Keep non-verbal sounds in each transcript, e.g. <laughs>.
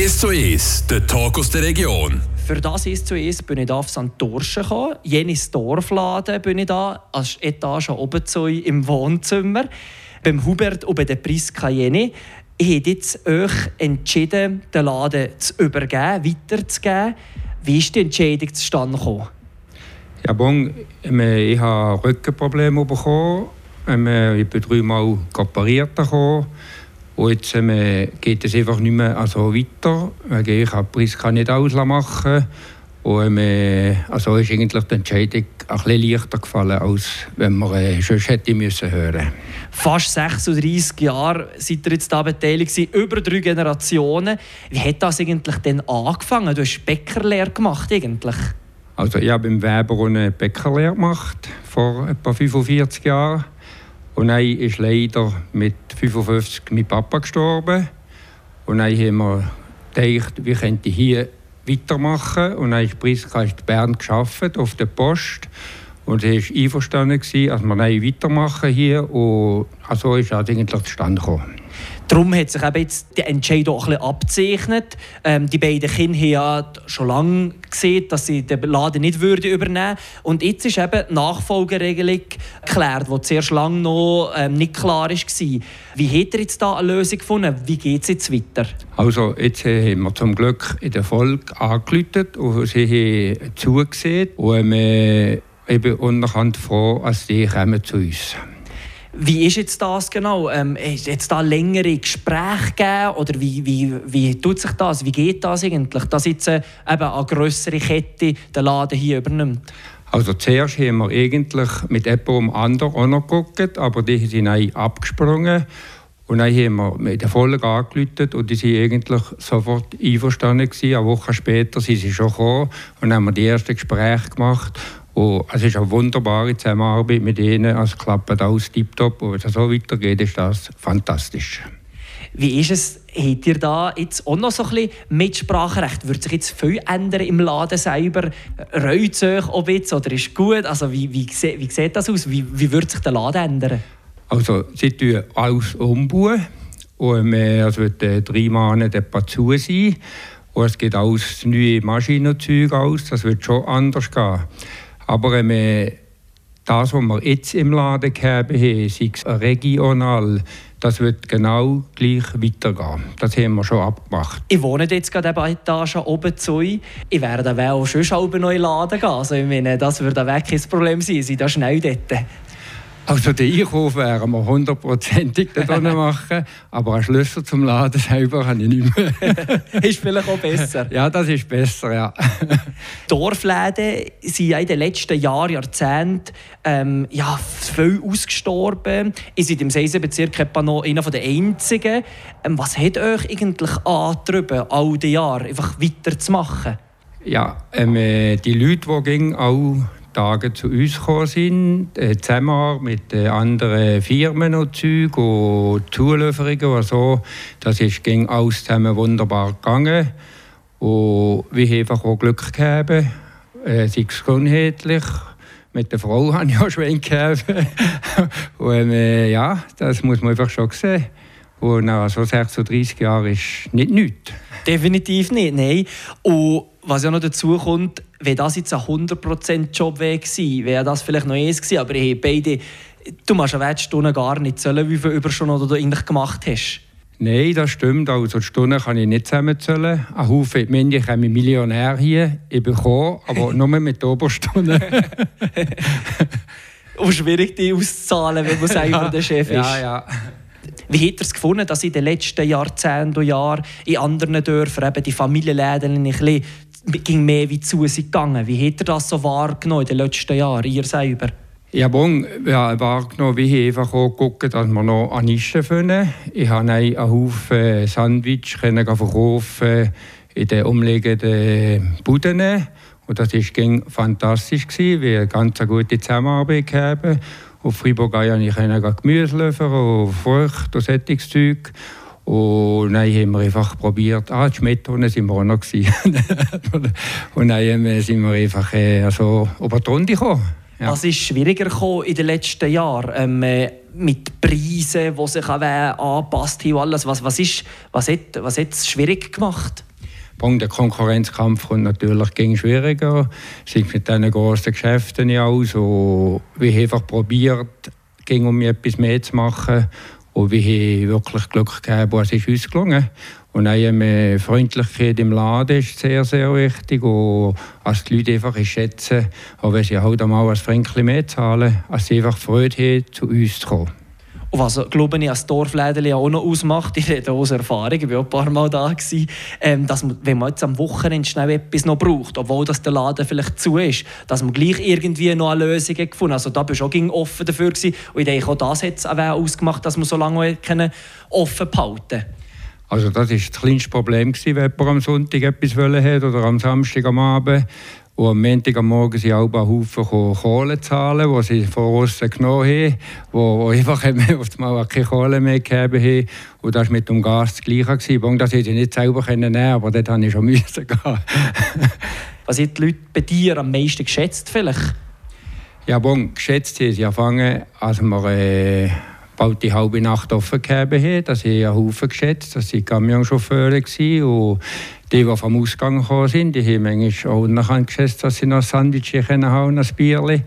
1 zu 1, der Talk aus der Region. Für das 1 zu 1 bin ich da auf St. Dorschen gekommen. Jenes Dorfladen bin ich da, als Etage oben zu im Wohnzimmer. Beim Hubert und bei der Priska Jeni. Ich habe jetzt euch entschieden, den Laden zu übergeben, weiterzugeben. Wie ist die Entscheidung zustande gekommen? Ja, bon, ich habe Rückenprobleme bekommen. Ich bin dreimal operiert. Und jetzt äh, geht es einfach nicht mehr also weiter. Ich kann Priska nicht ausmachen. Und äh, also ist eigentlich die Entscheidung ein bisschen leichter gefallen, als wenn man äh, sonst hätte müssen hören Fast 36 Jahre seid ihr jetzt da beteiligt, über drei Generationen. Wie hat das eigentlich denn angefangen? Du hast Bäckerlehre gemacht eigentlich. Also ich habe im Weber eine Bäckerlehre gemacht, vor etwa 45 Jahren. Und dann ist leider mit 55 mein Papa gestorben. Und dann haben wir gedacht, wir könnten hier weitermachen. Und dann ist Priska in Bern geschafft auf der Post. Und sie war einverstanden, dass wir weitermachen hier. Und so ist es eigentlich zustande gekommen. Darum hat sich eben jetzt der Entscheid auch ein bisschen. Ähm, die beiden Kinder haben ja schon lange gesehen, dass sie den Laden nicht würden übernehmen würden. Und jetzt ist eben die Nachfolgeregelung geklärt, die zuerst lange noch ähm, nicht klar war. Wie hat er jetzt da eine Lösung gefunden? Wie geht es jetzt weiter? Also jetzt haben wir zum Glück in der Folge angeläutet und sie haben zugesehen und wir eben unterhand froh, dass sie zu uns kommen. Wie ist jetzt das genau? Ähm, jetzt da längere Gespräche gegeben oder wie, wie, wie tut sich das? Wie geht das eigentlich, dass jetzt äh, eben eine größere Kette den Laden hier übernimmt? Also zuerst haben wir eigentlich mit jemandem anderen auch noch geguckt, aber die sind abgesprungen. Und dann haben wir mit der Folge angerufen und die waren eigentlich sofort einverstanden. Gewesen. Eine Woche später sind sie schon gekommen und haben wir die ersten Gespräche gemacht. Und es ist eine wunderbare Zusammenarbeit mit ihnen. Es klappt alles tiptop. Und wenn es so weitergeht, ist das fantastisch. Wie ist es, habt ihr da jetzt auch noch so ein bisschen Mitspracherecht? Wird sich jetzt viel ändern im Laden selber? Reut es euch auch jetzt oder ist es gut? Also wie, wie, wie sieht das aus? Wie, wie wird sich der Laden ändern? Also sie tun alles umbauen. Und es wird äh, drei Monate zu sein. Und es geht alles neue Maschinenzeug aus. Das wird schon anders gehen. Aber ähm, das, was wir jetzt im Laden haben, sei es regional, das wird genau gleich weitergehen. Das haben wir schon abgemacht. Ich wohne jetzt gerade eine Etage oben zu. Ich werde auch schon einen neuen Laden gehen. Also ich meine, das würde auch kein Problem sein. Sind da schnell dort. Also den Einkauf werden wir hundertprozentig machen, aber ein Schlüssel zum Laden selber habe ich nicht mehr. <laughs> ist vielleicht auch besser. Ja, das ist besser, ja. Dorfläden sind ja in den letzten Jahren, Jahrzehnten ähm, ja, viel ausgestorben. Ihr seid im Seisenbezirk etwa noch einer der einzigen. Ähm, was hat euch eigentlich angetrieben, all die Jahre einfach weiterzumachen? Ja, ähm, äh, die Leute, die auch Tage zu uns gekommen sind, äh, zusammen mit äh, anderen Firmen und Zeug und Zulieferungen und so. Das ist ging alles zusammen wunderbar gegangen. Und wir haben einfach auch Glück gehabt, äh, sei es gesundheitlich. Mit der Frau <laughs> habe ich auch Schwenk gehabt. und äh, ja, das muss man einfach schon sehen. Und nach so 36 Jahren ist nicht nichts. Definitiv nicht, nein. Und was ja noch dazu kommt, wenn das jetzt ein 100% Job wäre wäre das vielleicht noch eins gewesen, aber hey, beide, du machst eine Wertstunde gar nicht zählen, wie viele Überstunden du eigentlich gemacht hast. Nein, das stimmt. Also die Stunden kann ich nicht zusammenzählen. Ein Haufen Menschen kommen Millionär hier, ich bekomme, aber <laughs> nur mit den Oberstunden. <laughs> Und schwierig, die auszuzahlen, wenn man selber ja, der Chef ist. Ja, ja. Wie hat er es gefunden, dass in den letzten Jahrzehnten und Jahren in anderen Dörfern eben die Familienläden ein bisschen ging mehr wie zu sind gegangen. Wie hat er das so wahrgenommen in den letzten Jahren, ihr selber? Ja, bon, ja, wahrgenommen, wie ich einfach auch gucken, dass wir noch an Nischen finden. Ich habe einen Haufen Sandwich verkaufen in den umliegenden Buden. Und das war fantastisch, weil wir eine ganz gute Zusammenarbeit haben. Auf Freiburg konnte ich Gemüse und Frucht und solches Zeug. Und dann haben wir einfach probiert, ah, die Schmetternen sind wir auch noch <laughs> Und dann sind wir einfach äh, also, über die Runde gekommen. Ja. Was ist schwieriger in den letzten Jahren? Ähm, äh, mit Preisen, die sich auch anpasst haben, alles. Was, was, ist, was, hat, was hat es schwierig gemacht? Der Konkurrenzkampf kommt natürlich ging schwieriger, sind mit diesen großen Geschäften aus und wir haben einfach probiert, ging um etwas mehr zu machen und wir haben wirklich Glück gehabt, es ist uns gelungen. Und eine Freundlichkeit im Laden ist sehr, sehr wichtig. Und als die Leute einfach schätzen, auch wenn sie halt einmal ein Fränkchen mehr zahlen, als sie einfach Freude haben, zu uns zu kommen. Und was, glaube ich, als Dorfläden auch noch ausmacht, ich rede aus Erfahrung, ich war auch ein paar Mal da, gewesen, ähm, dass man, wenn man jetzt am Wochenende schnell etwas noch braucht, obwohl das der Laden vielleicht zu ist, dass man gleich irgendwie noch eine Lösung gefunden Also da bist du auch offen dafür gewesen. Und ich denke, auch das hat es ausgemacht, dass man so lange offen behalten also das war das kleinste Problem, wenn jemand am Sonntag etwas wollte oder am Samstag am Abend. Und am Montag am Morgen sind auch ein Haufen Kohle zahlen, die sie von außen genommen haben, wo, einfach <laughs> auf mal keine Kohle mehr gegeben haben. Und das war mit dem Gas das Gleiche. Bon, das hätte ich nicht selber nehmen können, aber dort musste ich schon <laughs> müssen gehen. Was haben die Leute bei dir am meisten geschätzt vielleicht? Ja, bon, geschätzt haben sie angefangen, als wir äh, bald die halbe Nacht offen gegeben haben. Das haben einen Haufen geschätzt. Das waren Camionchauffeure. Und die, die vom Ausgang gekommen sind, die haben manchmal auch nachher geschätzt, dass sie noch ein Sandwich haben, ein Bierchen.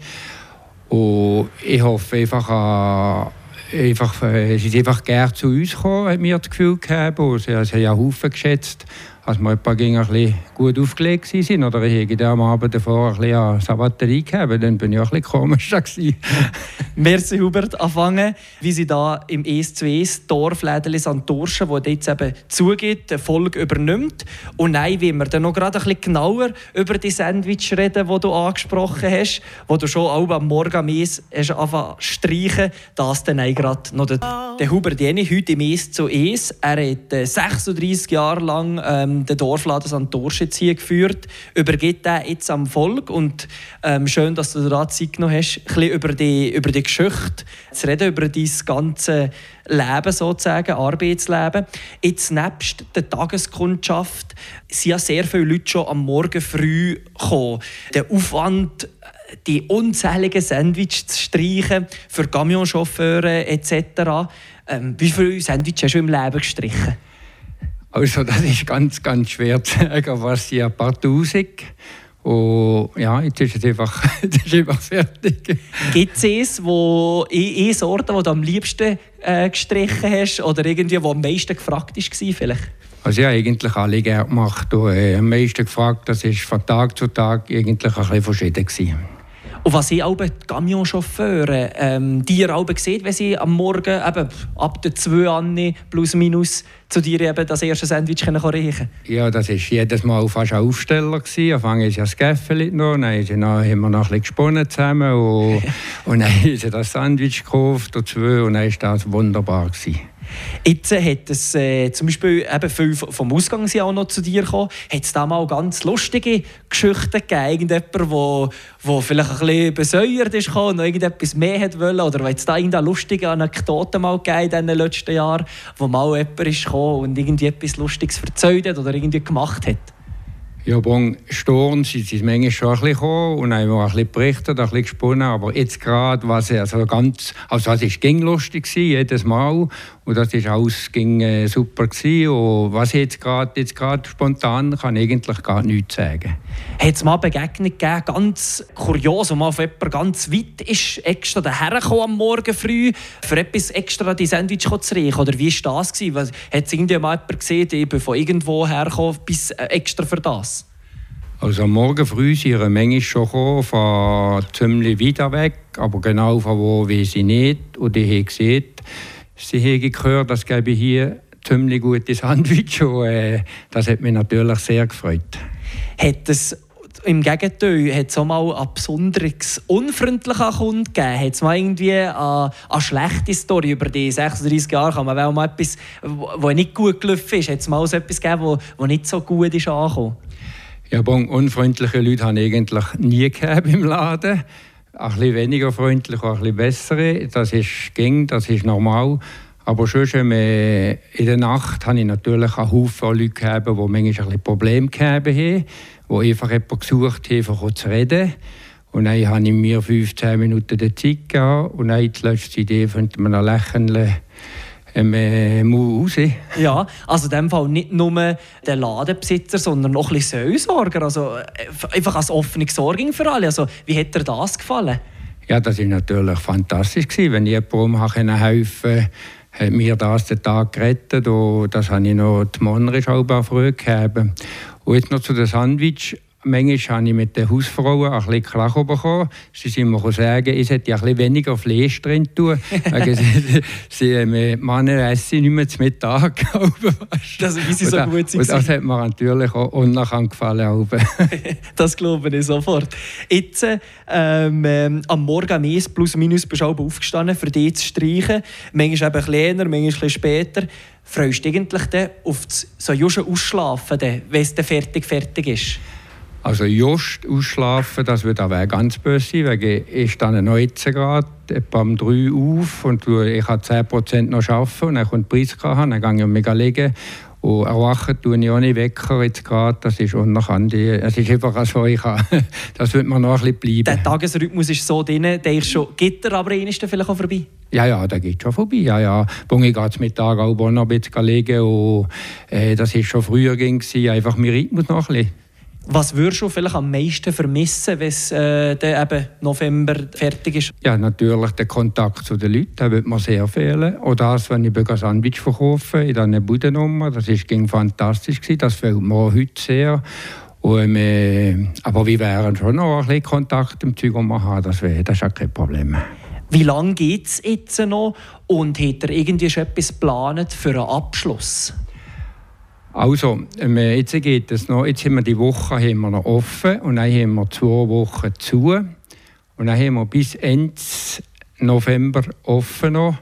Und ich hoffe einfach einfach, sie sind einfach gerne zu uns gekommen, hat mir das Gefühl gehabt. Und sie haben ja Haufen geschätzt als wir etwa ein bisschen gut aufgelegt sind oder ich hätte am Abend davor ein bisschen an Batterie gegeben, dann bin ich auch ein bisschen komisch <laughs> Merci Hubert, anfangen, wie Sie da im ES2 Dorflädeli St. Dorschen, wo jetzt eben zugeht, die Folge übernimmt. Und nein, wie wir dann noch gerade ein bisschen genauer über die Sandwich reden, die du angesprochen hast, wo du schon auch am Morgen am ES hast streichen, das dann gerade noch der, der Hubert Jenny, heute im ES zu ES. Er hat 36 äh, Jahre lang ähm, den Dorfladen St. Dorschitz hier geführt, übergibt den jetzt am Volk und ähm, schön, dass du da Zeit genommen hast, ein über die, über die Geschichte zu reden, über dein ganze Leben sozusagen, Arbeitsleben. Jetzt nebst der Tageskundschaft sind ja sehr viele Leute schon am Morgen früh gekommen. Der Aufwand die unzähligen Sandwiches zu streichen für Camionchauffeure etc. Ähm, wie viele Sandwiches hast du im Leben gestrichen? Also das ist ganz, ganz schwer zu sagen, was sie ein paar Tausend. Und ja, jetzt ist es einfach, <laughs> jetzt ist einfach fertig. Gibt es wo eine Sorte, die du am liebsten äh, gestrichen hast oder irgendwie, wo am meisten gefragt war vielleicht? Also ich habe eigentlich alle gerne gemacht. Und, äh, am meisten gefragt, das war von Tag zu Tag eigentlich ein bisschen verschieden. Gewesen. Und was ich auch die Camionchauffeure, ähm, die ihr auch seht, wenn sie am Morgen eben ab der 2 an plus minus zu dir eben das erste Sandwich können riechen Ja, das war jedes Mal fast ein Aufsteller. Gewesen. Anfangs ist ja das Gäffeli noch, dann haben wir noch ein bisschen gesponnen zusammen und, <laughs> und dann haben sie das Sandwich gekauft und zwei und dann war das wunderbar. Gewesen. Jetzt hat es äh, zum Beispiel eben viel vom Ausgang sind auch noch zu dir gekommen. Hat es da mal ganz lustige Geschichten gegeben? Irgendjemand, wo, wo vielleicht ein bisschen besäuert ist und noch irgendetwas mehr hat wollen? Oder hat es da irgendeine lustige Anekdote mal gegeben in den letzten Jahren, wo mal jemand ist gekommen und irgendwie etwas Lustiges erzählt hat oder irgendwie gemacht hat? Ja, bon, Sturm sind sie manchmal schon ein bisschen gekommen und haben auch ein bisschen berichtet, ein bisschen gesponnen, aber jetzt gerade, was also ganz, also das ist ging lustig jedes Mal und das ist alles ging äh, super gewesen und was jetzt gerade jetzt spontan kann ich eigentlich gar nichts sagen. Hat es mal Begegnung gegeben, ganz kurios, wo mal auf jemand ganz weit ist, extra dahergekommen am Morgen früh, für etwas extra die Sandwich zu riechen oder wie war das gewesen? Hat es irgendjemand gesehen, der von irgendwo hergekommen bis äh, extra für das? Also am Morgen früh sind eine Menge schon gekommen, von ziemlich weit weg, aber genau von wo weiß ich nicht. Und ich habe gesehen, sie haben gehört, dass es hier ziemlich gute Sandwich und äh, das hat mich natürlich sehr gefreut. Hat es im Gegenteil, hat es auch mal einen besonders unfreundlichen Kunden gegeben? Hat es mal irgendwie eine, eine, schlechte Story über die 36 Jahre? Kann man auch mal etwas, was nicht gut gelaufen ist? Hat es mal so etwas gegeben, was nicht so gut ist angekommen? Ja, bon, unfreundliche Leute habe ich eigentlich nie gehabt im Laden. Ein bisschen weniger freundlich, ein bisschen bessere. Das ist ging, das ist normal. Aber schon in der Nacht habe ich natürlich einen Haufen Leute gehabt, die manchmal ein bisschen Probleme gehabt haben, die einfach jemanden gesucht haben, um zu reden. Und dann habe ich mir 15 Minuten Zeit gegeben und dann die letzte Idee könnte man lächeln ähm, äh, muss raus. Ja, also in dem Fall nicht nur der Ladenbesitzer, sondern auch ein bisschen Seelsorger. Also äh, einfach als offene Sorge für alle. Also, wie hat dir das gefallen? Ja, das war natürlich fantastisch. Gewesen. Wenn jemandem helfen konnte, hat mir das den Tag gerettet. Und das habe ich noch die Monrisch auch früh gegeben. Und jetzt noch zu den Sandwich. Manchmal habe ich mit den Hausfrauen ein bisschen Krach bekommen. Sie sind mir sagen, ich sollte ein bisschen weniger Fleisch drin tun. <laughs> sie, sie, äh, Männer essen nicht mehr zum Mittag. <laughs> das, wie sie so und, gut. Und das hat mir natürlich auch unnachhaltig gefallen. <laughs> das glaube ich sofort. Jetzt, ähm, ähm, am Morgen Eis plus minus bist du aufgestanden, für dich zu streichen. Manchmal eben kleiner, manchmal bisschen später. Freust du dich eigentlich auf das so Ausschlafen, wenn es fertig fertig ist? Also just ausschlafen, das wird aber ganz böse sein, weil ich stehe noch jetzt gerade etwa um 3 Uhr auf und ich habe 10% noch arbeiten und dann kommt die Preiskarte, dann gehe ich mega liegen und erwachen tue ich ohne Wecker jetzt gerade, das ist unerkannt. Es ist einfach so, ich habe, <laughs> das wird mir noch ein bisschen bleiben. Der Tagesrhythmus ist so drin, der ist schon, geht er aber ist vielleicht auch vorbei? Ja, ja, der geht schon vorbei. Ja, ja. Bunge geht Mittag auch noch ein bisschen liegen und äh, das ist schon früher ging, einfach mein Rhythmus noch ein bisschen. Was würdest du vielleicht am meisten vermissen, wenn es äh, eben November fertig ist? Ja, natürlich der Kontakt zu den Leuten, der wird mir sehr fehlen. Auch das, wenn ich ein Sandwich verkaufe in dieser Budennummer, das ist, ging fantastisch gewesen. Das fehlt mir heute sehr. Und, äh, aber wir wären schon noch ein bisschen Kontakt im Zeug. Das, wär, das ist auch kein Problem. Wie lange geht es jetzt noch und hat er irgendwie schon etwas geplant für einen Abschluss? Also, jetzt geht es noch. Jetzt haben wir die Woche haben wir noch offen und dann haben wir zwei Wochen zu. Und dann haben wir bis Ende November offen noch.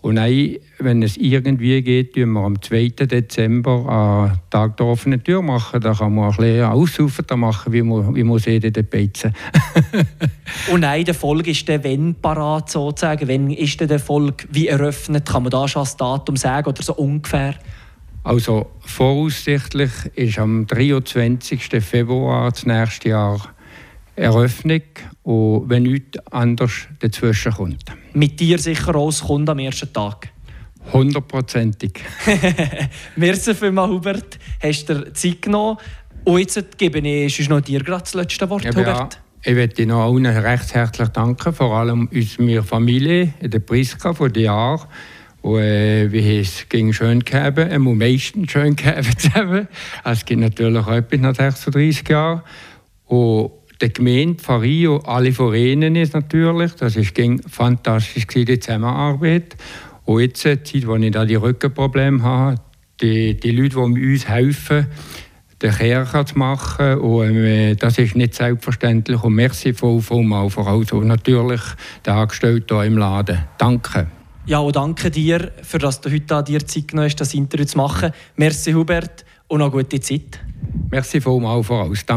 Und dann, wenn es irgendwie geht, tun wir am 2. Dezember einen Tag der offenen Tür machen. Da kann man ein bisschen aussaufen machen, wie man, wie man sieht in den Beizen. <laughs> Und nein, der Folge ist der wenn parat sozusagen. Wenn ist der Folge wie eröffnet? Kann man da schon das Datum sagen oder so ungefähr? Also voraussichtlich ist am 23. Februar des nächsten Jahr Eröffnung und wenn nichts anderes dazwischen kommt. Mit dir sicher auch, es kommt am ersten Tag? Hundertprozentig. <laughs> Merci vielmals, Hubert. Hast du dir Zeit genommen? Und jetzt gebe ich noch dir gerade das letzte Wort, ja, Hubert. Ich möchte noch allen recht herzlich danken, vor allem unserer Familie, der Priska von den Jahren und äh, wir haben es ging schön gehabt, am meisten schön gehabt <laughs> zusammen. Es gibt natürlich auch etwas nach 36 Jahren. Und die Gemeinde von Rio, alle Vereine ist natürlich, das ist ging fantastisch die Zusammenarbeit. Und jetzt, die Zeit, wo ich da die Rückenprobleme habe, die, die Leute, die uns helfen, den Kirche zu machen. Und äh, das ist nicht selbstverständlich. Und merci voll, voll mal vor allem so natürlich der Angestellte hier im Laden. Danke. Ja, und danke dir, für dass du heute an dir Zeit genommen hast, das Interview zu machen. Merci, Hubert, und noch gute Zeit. Merci vielmals voraus. Danke.